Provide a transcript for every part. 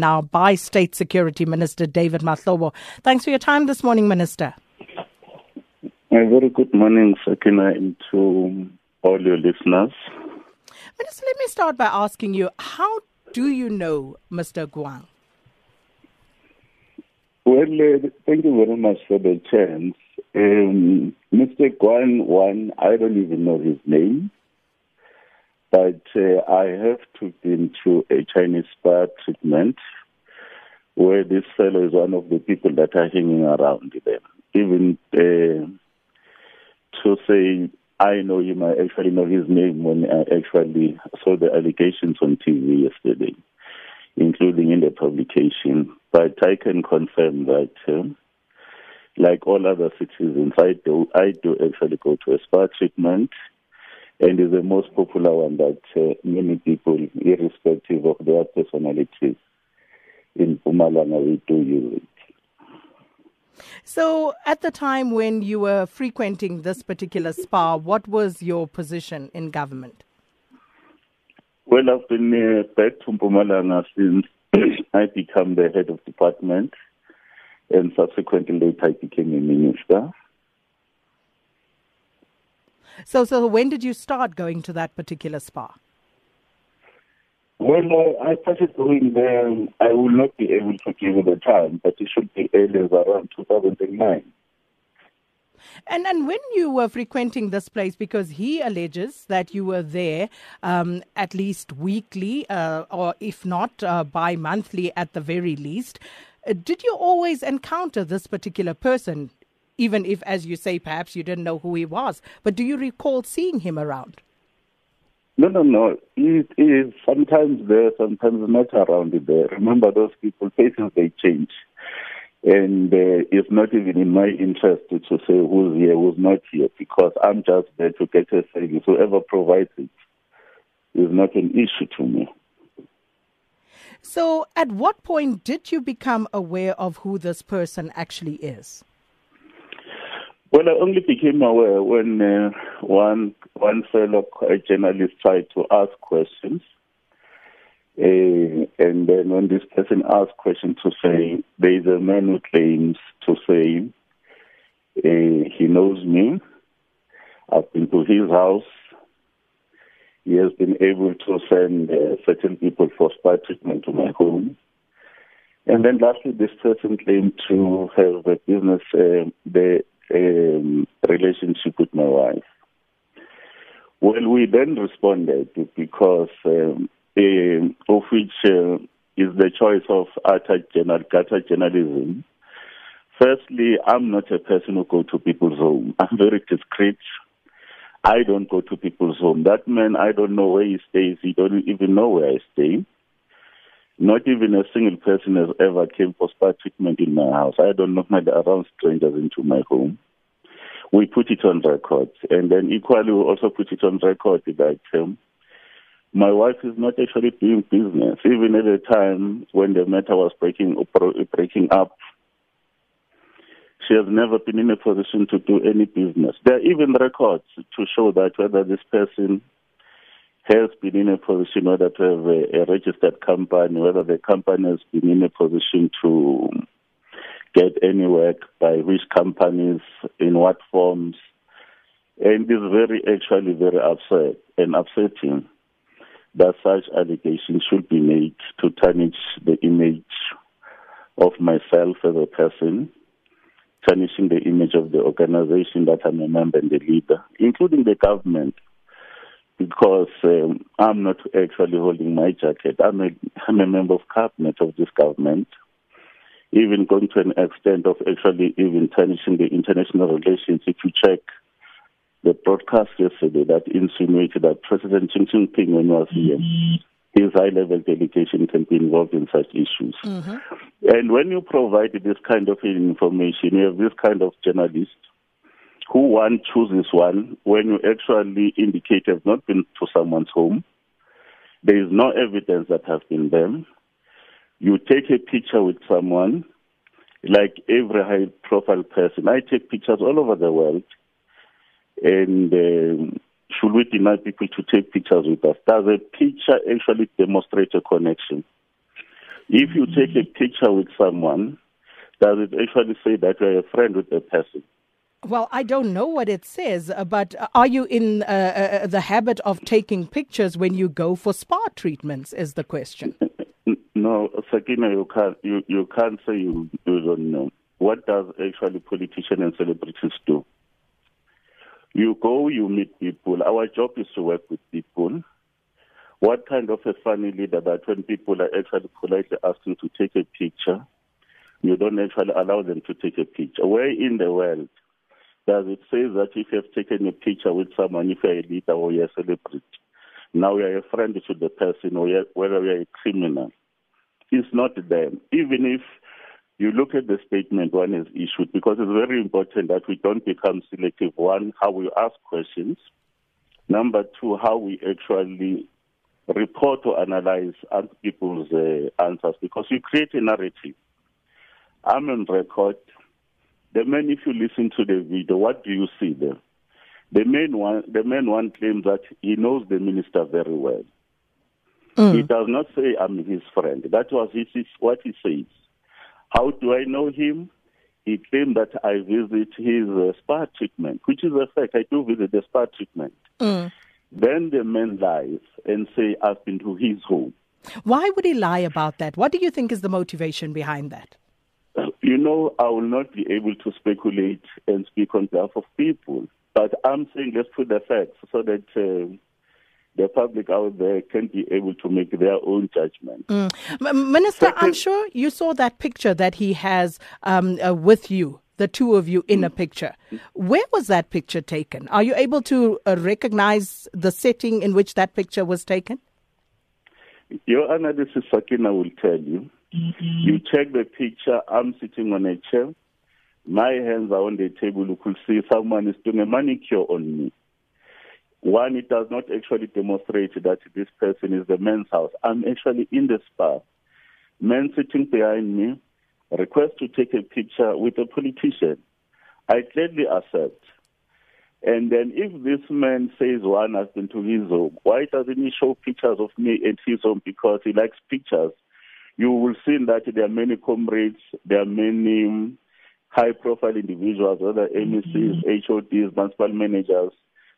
now by State Security Minister David Mahlobo. Thanks for your time this morning, Minister. A very good morning, Sakina, and to all your listeners. Minister, let me start by asking you how do you know Mr. Gwang? Well, uh, thank you very much for the chance. Um, Mr. Guan, one, I don't even know his name. But uh, I have took him to a Chinese spa treatment where this fellow is one of the people that are hanging around there. Even uh, to say I know him, I actually know his name when I actually saw the allegations on TV yesterday, including in the publication. But I can confirm that, uh, like all other citizens, I do I do actually go to a spa treatment and is the most popular one that uh, many people, irrespective of their personalities, in Mpumalanga, we do use it. So, at the time when you were frequenting this particular spa, what was your position in government? Well, I've been uh, back to Mpumalanga since I became the head of department, and subsequently later I became a minister. So, so when did you start going to that particular spa? Well, uh, I started going there. I will not be able to give you the time, but it should be early around 2009. And and when you were frequenting this place, because he alleges that you were there um, at least weekly, uh, or if not uh, bi-monthly at the very least, uh, did you always encounter this particular person? Even if, as you say, perhaps you didn't know who he was. But do you recall seeing him around? No, no, no. He is sometimes there, sometimes not around there. Remember, those people, faces, they change. And uh, it's not even in my interest to, to say who's here, who's not here, because I'm just there to get a service. Whoever provides it is not an issue to me. So, at what point did you become aware of who this person actually is? Well, I only became aware when uh, one one fellow journalist tried to ask questions, uh, and then when this person asked questions to say there is a man who claims to say uh, he knows me. I've been to his house. He has been able to send uh, certain people for spa treatment to my home. And then lastly, this person claimed to have a business, uh, the relationship with my wife. Well, we then responded because um, uh, of which uh, is the choice of utter general, gutter journalism. Firstly, I'm not a person who go to people's home. I'm very discreet. I don't go to people's home. That man, I don't know where he stays. He don't even know where I stay. Not even a single person has ever came for spa treatment in my house. I don't know around strangers into my home. We put it on record, and then equally we also put it on record that um, my wife is not actually doing business. Even at the time when the matter was breaking breaking up, she has never been in a position to do any business. There are even records to show that whether this person has been in a position whether to have a, a registered company, whether the company has been in a position to get any work by which companies, in what forms. And it's very, actually very upset and upsetting that such allegations should be made to tarnish the image of myself as a person, tarnishing the image of the organization that I'm a member and the leader, including the government because um, I'm not actually holding my jacket. I'm a, I'm a member of cabinet of this government, even going to an extent of actually even tarnishing the international relations. If you check the broadcast yesterday that insinuated that President Xi Jinping, when he was here, his high-level delegation can be involved in such issues. Mm-hmm. And when you provide this kind of information, you have this kind of journalists who one chooses one when you actually indicate have not been to someone's home. There is no evidence that has been there. You take a picture with someone, like every high profile person. I take pictures all over the world. And um, should we deny people to take pictures with us? Does a picture actually demonstrate a connection? If you take a picture with someone, does it actually say that you're a friend with the person? Well, I don't know what it says, uh, but are you in uh, uh, the habit of taking pictures when you go for spa treatments? Is the question. No, Sakina, you can't. You, you can't say you, you don't know. What does actually politicians and celebrities do? You go, you meet people. Our job is to work with people. What kind of a funny leader that when people are actually politely asking to take a picture, you don't actually allow them to take a picture? Where in the world does it say that if you have taken a picture with someone, if you're a leader or you're a celebrity, now you're a friend to the person or whether you're a criminal? It's not them. Even if you look at the statement one is issued because it's very important that we don't become selective. One, how we ask questions. Number two, how we actually report or analyze people's uh, answers because you create a narrative. I'm on record. The man, if you listen to the video, what do you see there? The main one, the main one claims that he knows the minister very well. Mm. He does not say I'm his friend. That was his, what he says. How do I know him? He claimed that I visit his uh, spa treatment, which is a fact. I do visit the spa treatment. Mm. Then the man lies and say I've been to his home. Why would he lie about that? What do you think is the motivation behind that? You know, I will not be able to speculate and speak on behalf of people, but I'm saying let's put the facts so that uh, the public out there can't be able to make their own judgment. Mm. Minister, Second, I'm sure you saw that picture that he has um, uh, with you, the two of you in mm. a picture. Where was that picture taken? Are you able to uh, recognize the setting in which that picture was taken? Your analysis, Sakina, will tell you. Mm-hmm. You check the picture, I'm sitting on a chair. My hands are on the table. You could see someone is doing a manicure on me. One, it does not actually demonstrate that this person is the man's house. I'm actually in the spa. Man sitting behind me, request to take a picture with a politician. I gladly accept. And then if this man says one has been to his home, why doesn't he show pictures of me at his home? Because he likes pictures. You will see that there are many comrades, there are many high profile individuals, other MECs, mm-hmm. HODs, municipal managers,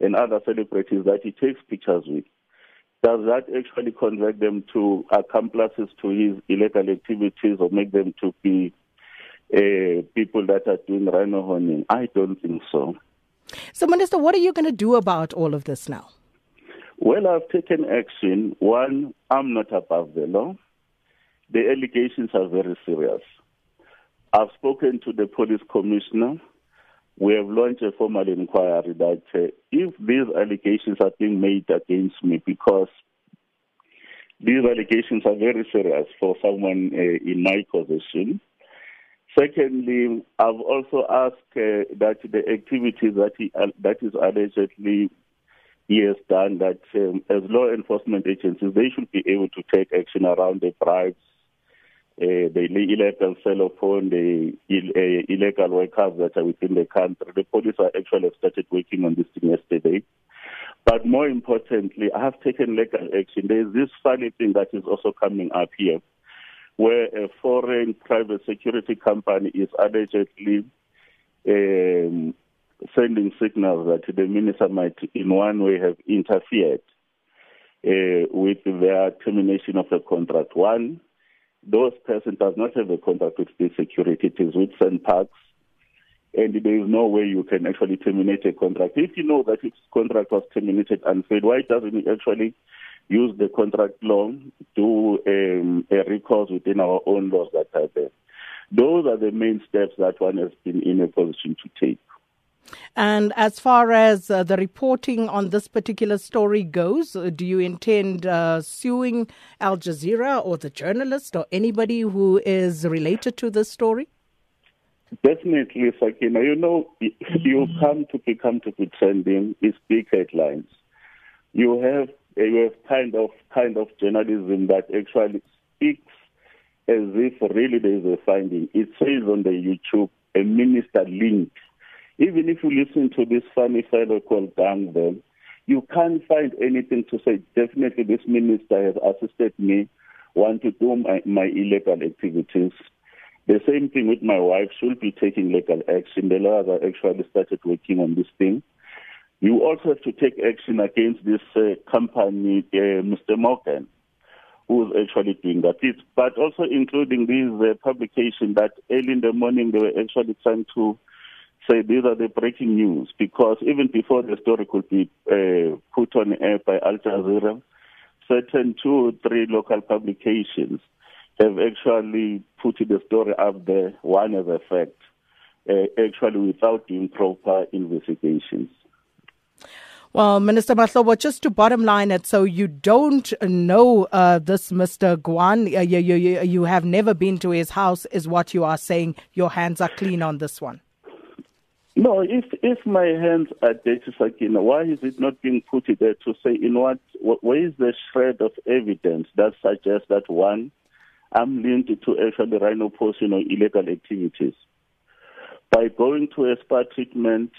and other celebrities that he takes pictures with, does that actually convert them to accomplices to his illegal activities or make them to be uh, people that are doing rhino hunting? I don't think so. So, Minister, what are you going to do about all of this now? Well, I've taken action. One, I'm not above the law. The allegations are very serious. I've spoken to the police commissioner we have launched a formal inquiry that uh, if these allegations are being made against me, because these allegations are very serious for someone uh, in my position. Secondly, I've also asked uh, that the activities that he, uh, that is allegedly he has done, that um, as law enforcement agencies, they should be able to take action around the bribes uh, the illegal of phone, the Ill, uh, illegal workers that are within the country. The police are actually started working on this thing yesterday. But more importantly, I have taken legal action. There is this funny thing that is also coming up here, where a foreign private security company is allegedly um, sending signals that the minister might, in one way, have interfered uh, with their termination of the contract. One, those person does not have a contract with state security. It is with SANParks, and there is no way you can actually terminate a contract. If you know that its contract was terminated unfair, why doesn't it actually use the contract law, do um, a recourse within our own laws that are there? Those are the main steps that one has been in a position to take. And as far as uh, the reporting on this particular story goes, uh, do you intend uh, suing Al Jazeera or the journalist or anybody who is related to this story? Definitely, Sakina. You know, you come to become to be trending is big headlines. You have you have kind of kind of journalism that actually speaks as if really there is a finding. It says on the YouTube a minister linked even if you listen to this funny fellow called Gang, you can't find anything to say, definitely this minister has assisted me want to do my, my illegal activities. The same thing with my wife. She'll be taking legal action. The lawyers are actually started working on this thing. You also have to take action against this uh, company, uh, Mr. Morgan, who's actually doing that. It's, but also including these uh, publications that early in the morning they were actually trying to say these are the breaking news because even before the story could be uh, put on air by Al Jazeera, certain two or three local publications have actually put the story up there, one as a fact, uh, actually without doing proper investigations. Well, Minister Mahlobo, just to bottom line it, so you don't know uh, this Mr. Guan. uh, you, you, you have never been to his house, is what you are saying. Your hands are clean on this one. No, if if my hands are dirty, Sakina, why is it not being put there to say, in what, where is the shred of evidence that suggests that one, I'm linked to actually rhino poaching or illegal activities? By going to a spa treatment,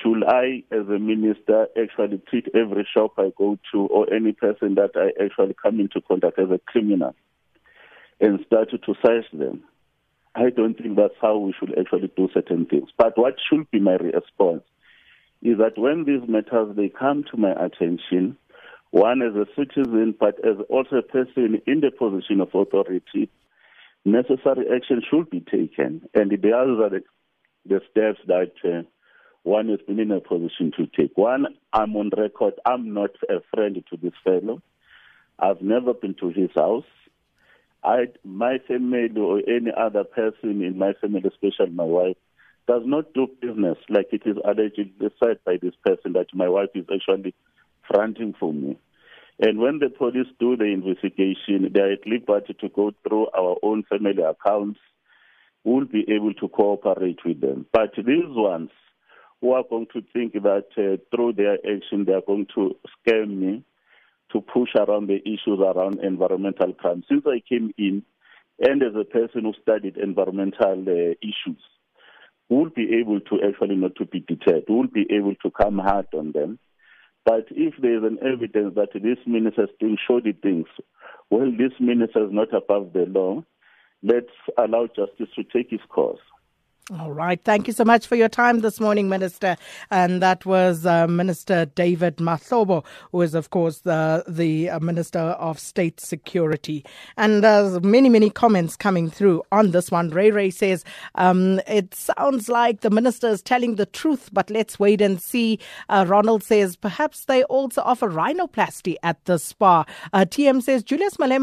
should I, as a minister, actually treat every shop I go to or any person that I actually come into contact as a criminal and start to search them? I don't think that's how we should actually do certain things. But what should be my response is that when these matters they come to my attention, one as a citizen, but as also a person in the position of authority, necessary action should be taken. And the others are the, the steps that uh, one has been in a position to take. One, I'm on record, I'm not a friend to this fellow. I've never been to his house. I, my family or any other person in my family, especially my wife, does not do business like it is allegedly said by this person that my wife is actually fronting for me. And when the police do the investigation, they are at liberty to go through our own family accounts. We'll be able to cooperate with them. But these ones who are going to think that uh, through their action they are going to scam me, to push around the issues around environmental crime. Since I came in, and as a person who studied environmental uh, issues, we'll be able to actually not to be deterred. We'll be able to come hard on them. But if there is an evidence that this minister is doing shoddy things, well, this minister is not above the law. Let's allow justice to take its course. All right. Thank you so much for your time this morning, Minister. And that was uh, Minister David Mahlobo, who is, of course, the, the uh, Minister of State Security. And there's many, many comments coming through on this one. Ray Ray says, um, it sounds like the minister is telling the truth, but let's wait and see. Uh, Ronald says, perhaps they also offer rhinoplasty at the spa. Uh, TM says, Julius Malema